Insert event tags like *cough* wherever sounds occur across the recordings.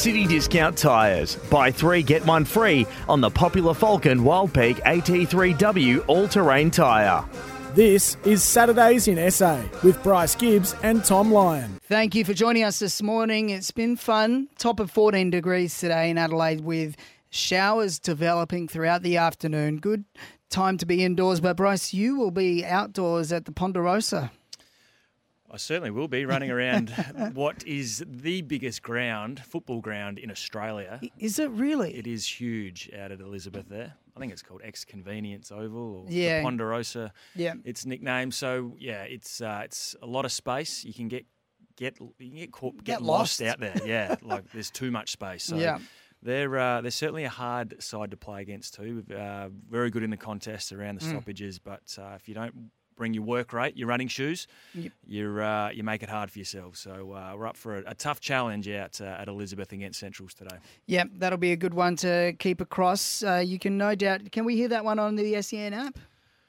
City Discount Tyres. Buy three, get one free on the popular Falken Wild Peak AT3W all terrain tyre. This is Saturdays in SA with Bryce Gibbs and Tom Lyon. Thank you for joining us this morning. It's been fun. Top of 14 degrees today in Adelaide with showers developing throughout the afternoon. Good time to be indoors, but Bryce, you will be outdoors at the Ponderosa. I certainly will be running around *laughs* what is the biggest ground, football ground in Australia. Is it really? It is huge out at Elizabeth there. I think it's called X Convenience Oval or Yeah. Ponderosa. Yeah. It's nicknamed. So yeah, it's uh, it's a lot of space. You can get get you can get caught, get, Get lost. lost. out there. Yeah, *laughs* like there's too much space. So Yeah. They're, uh, they're certainly a hard side to play against too. Uh, very good in the contest around Mm. the stoppages, but uh, if you don't bring your work rate, your running shoes, Yep. you're uh, you make it hard for yourself. So uh, we're up for a, a tough challenge out uh, at Elizabeth against Centrals today. Yeah, that'll be a good one to keep across. Uh, you can no doubt. Can we hear that one on the SEN app?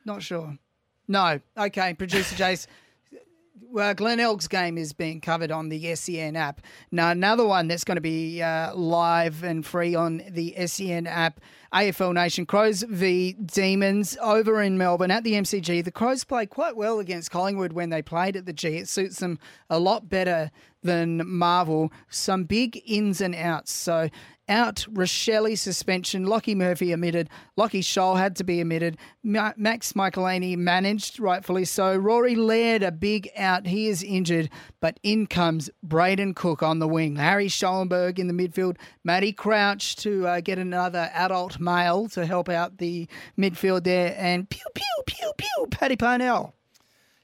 Not sure. No. Okay, producer Jace. Well, Glenelg's game is being covered on the SEN app. Now, another one that's going to be uh, live and free on the SEN app AFL Nation Crows v Demons over in Melbourne at the MCG. The Crows played quite well against Collingwood when they played at the G. It suits them a lot better than Marvel. Some big ins and outs. So, out Rachele suspension. Lockie Murphy omitted. Lockie Sholl had to be omitted. Ma- Max Michalanney managed, rightfully so. Rory Laird, a big out. He is injured, but in comes Brayden Cook on the wing. Harry Schoenberg in the midfield. Matty Crouch to uh, get another adult male to help out the midfield there. And pew, pew, pew, pew, Paddy Parnell.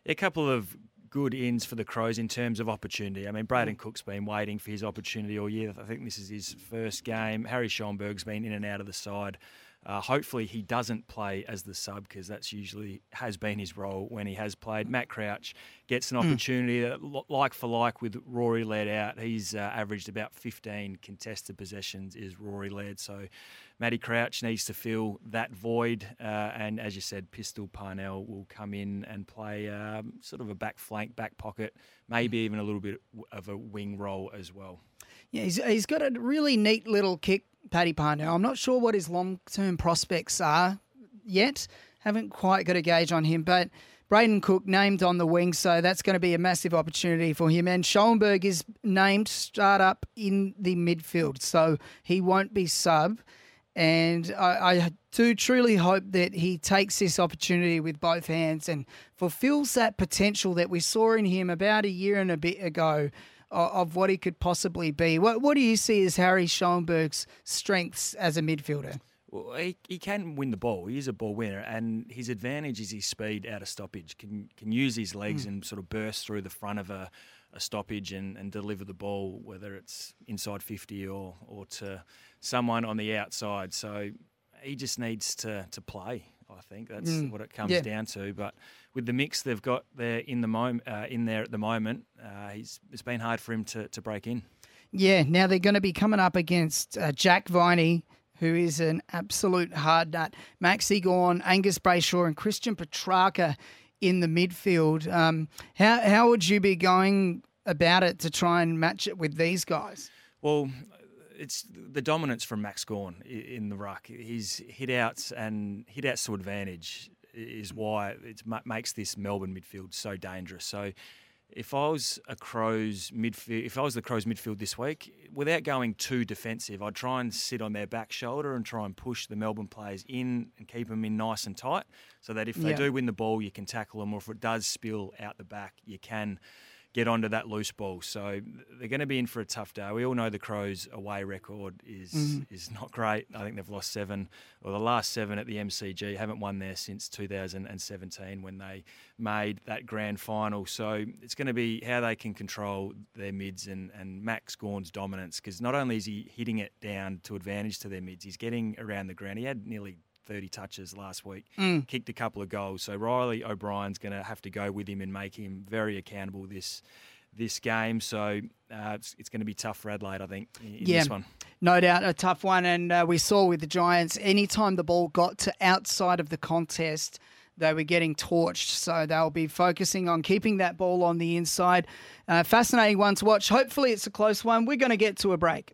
A couple of good ins for the Crows in terms of opportunity. I mean, Brayden Mm. Cook's been waiting for his opportunity all year. I think this is his first game. Harry Schoenberg's been in and out of the side. Uh, hopefully, he doesn't play as the sub because that's usually has been his role when he has played. Matt Crouch gets an opportunity, uh, lo- like for like with Rory Laird out. He's uh, averaged about 15 contested possessions. Is Rory Laird so? Matty Crouch needs to fill that void, uh, and as you said, Pistol Parnell will come in and play um, sort of a back flank, back pocket, maybe even a little bit of a wing role as well. Yeah, he's, he's got a really neat little kick, Paddy Parnell. I'm not sure what his long term prospects are yet. Haven't quite got a gauge on him, but Brayden Cook named on the wing, so that's going to be a massive opportunity for him. And Schoenberg is named start up in the midfield, so he won't be sub. And I, I do truly hope that he takes this opportunity with both hands and fulfills that potential that we saw in him about a year and a bit ago of, of what he could possibly be. What, what do you see as Harry Schoenberg's strengths as a midfielder? Well, he, he can win the ball. He is a ball winner, and his advantage is his speed out of stoppage. Can can use his legs hmm. and sort of burst through the front of a, a stoppage and, and deliver the ball, whether it's inside fifty or or to someone on the outside. So he just needs to to play. I think that's Mm, what it comes yeah. down to. But with the mix they've got there in the moment, uh, in there at the moment, uh, he's it's been hard for him to, to break in. Yeah, now they're going to be coming up against uh, Jack Viney, who is an absolute hard nut. Max Gawn, Angus Brayshaw, and Christian Petracca in the midfield. Um, how how would you be going about it to try and match it with these guys? Well, it's the dominance from Max Gawn in the ruck. His hit outs and hit outs to advantage is why it makes this Melbourne midfield so dangerous. So, if I was a Crows midfield, if I was the Crows midfield this week, without going too defensive, I'd try and sit on their back shoulder and try and push the Melbourne players in and keep them in nice and tight, so that if they Yeah. do win the ball, you can tackle them, or if it does spill out the back, you can get onto that loose ball. So they're going to be in for a tough day. We all know the Crows' away record is Mm-hmm. is not great. I think they've lost seven, or the last seven at the MCG. Haven't won there since 2017 when they made that grand final. So it's going to be how they can control their mids and, and Max Gawn's dominance because not only is he hitting it down to advantage to their mids, he's getting around the ground. He had nearly 30 touches last week, kicked a couple of goals. So Reilly O'Brien's going to have to go with him and make him very accountable this this game. So uh, it's, it's going to be tough for Adelaide, I think, in in Yeah. this one. No doubt, a tough one. And uh, we saw with the Giants, anytime the ball got to outside of the contest, they were getting torched. So they'll be focusing on keeping that ball on the inside. Uh, fascinating one to watch. Hopefully, it's a close one. We're going to get to a break.